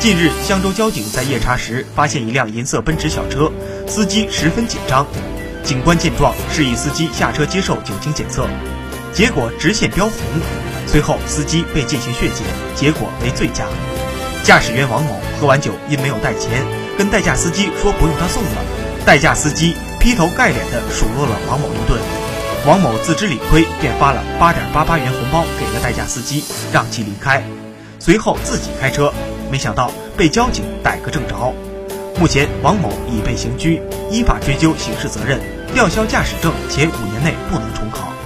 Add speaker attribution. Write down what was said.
Speaker 1: 近日，香州交警在夜查时发现一辆银色奔驰小车，司机十分紧张。警官见状，示意司机下车接受酒精检测，结果直线飙红。随后，司机被进行血检，结果为醉驾。驾驶员王某喝完酒，因没有带钱，跟代驾司机说不用他送了。代驾司机劈头盖脸的数落了王某一顿。王某自知理亏，便发了八点八八元红包给了代驾司机，让其离开。随后自己开车。没想到被交警逮个正着，目前王某已被刑拘，依法追究刑事责任，吊销驾驶证，且五年内不能重考。